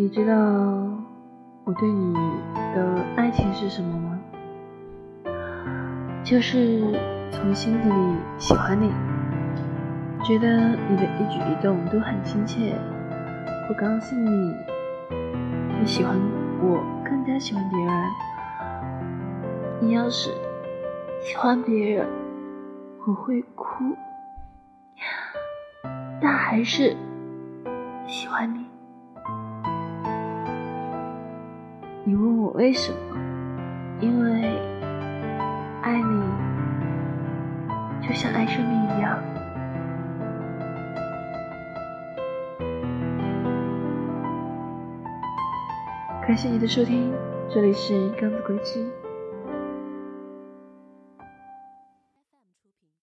你知道我对你的爱情是什么吗？就是从心底里喜欢你，觉得你的一举一动都很亲切，不高兴你，你喜欢我更加喜欢别人。你要是喜欢别人，我会哭，但还是喜欢你。你问我为什么？因为爱你就像爱生命一样。感谢你的收听，这里是刚子归期。